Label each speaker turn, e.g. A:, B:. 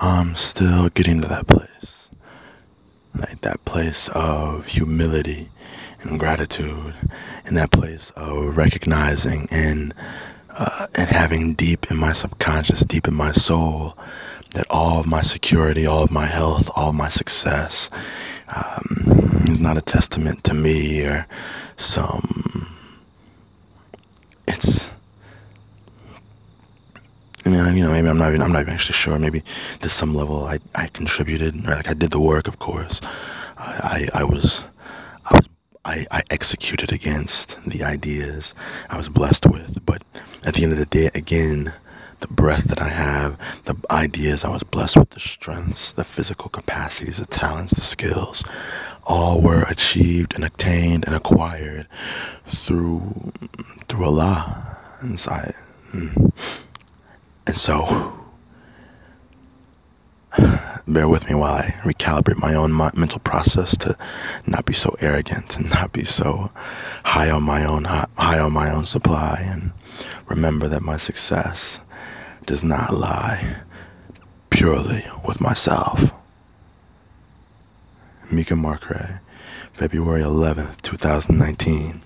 A: I'm still getting to that place. Like that place of humility and gratitude, and that place of recognizing and uh, and having deep in my subconscious, deep in my soul, that all of my security, all of my health, all of my success um, is not a testament to me or some. You know, maybe I'm not even. I'm not even actually sure. Maybe to some level, I, I contributed, or like I did the work. Of course, I, I, I was, I was, I, I executed against the ideas I was blessed with. But at the end of the day, again, the breath that I have, the ideas I was blessed with, the strengths, the physical capacities, the talents, the skills, all were achieved and attained and acquired through through Allah inside. Mm. And so, bear with me while I recalibrate my own mental process to not be so arrogant and not be so high on my own high on my own supply and remember that my success does not lie purely with myself. Mika Markray, February 11th, 2019.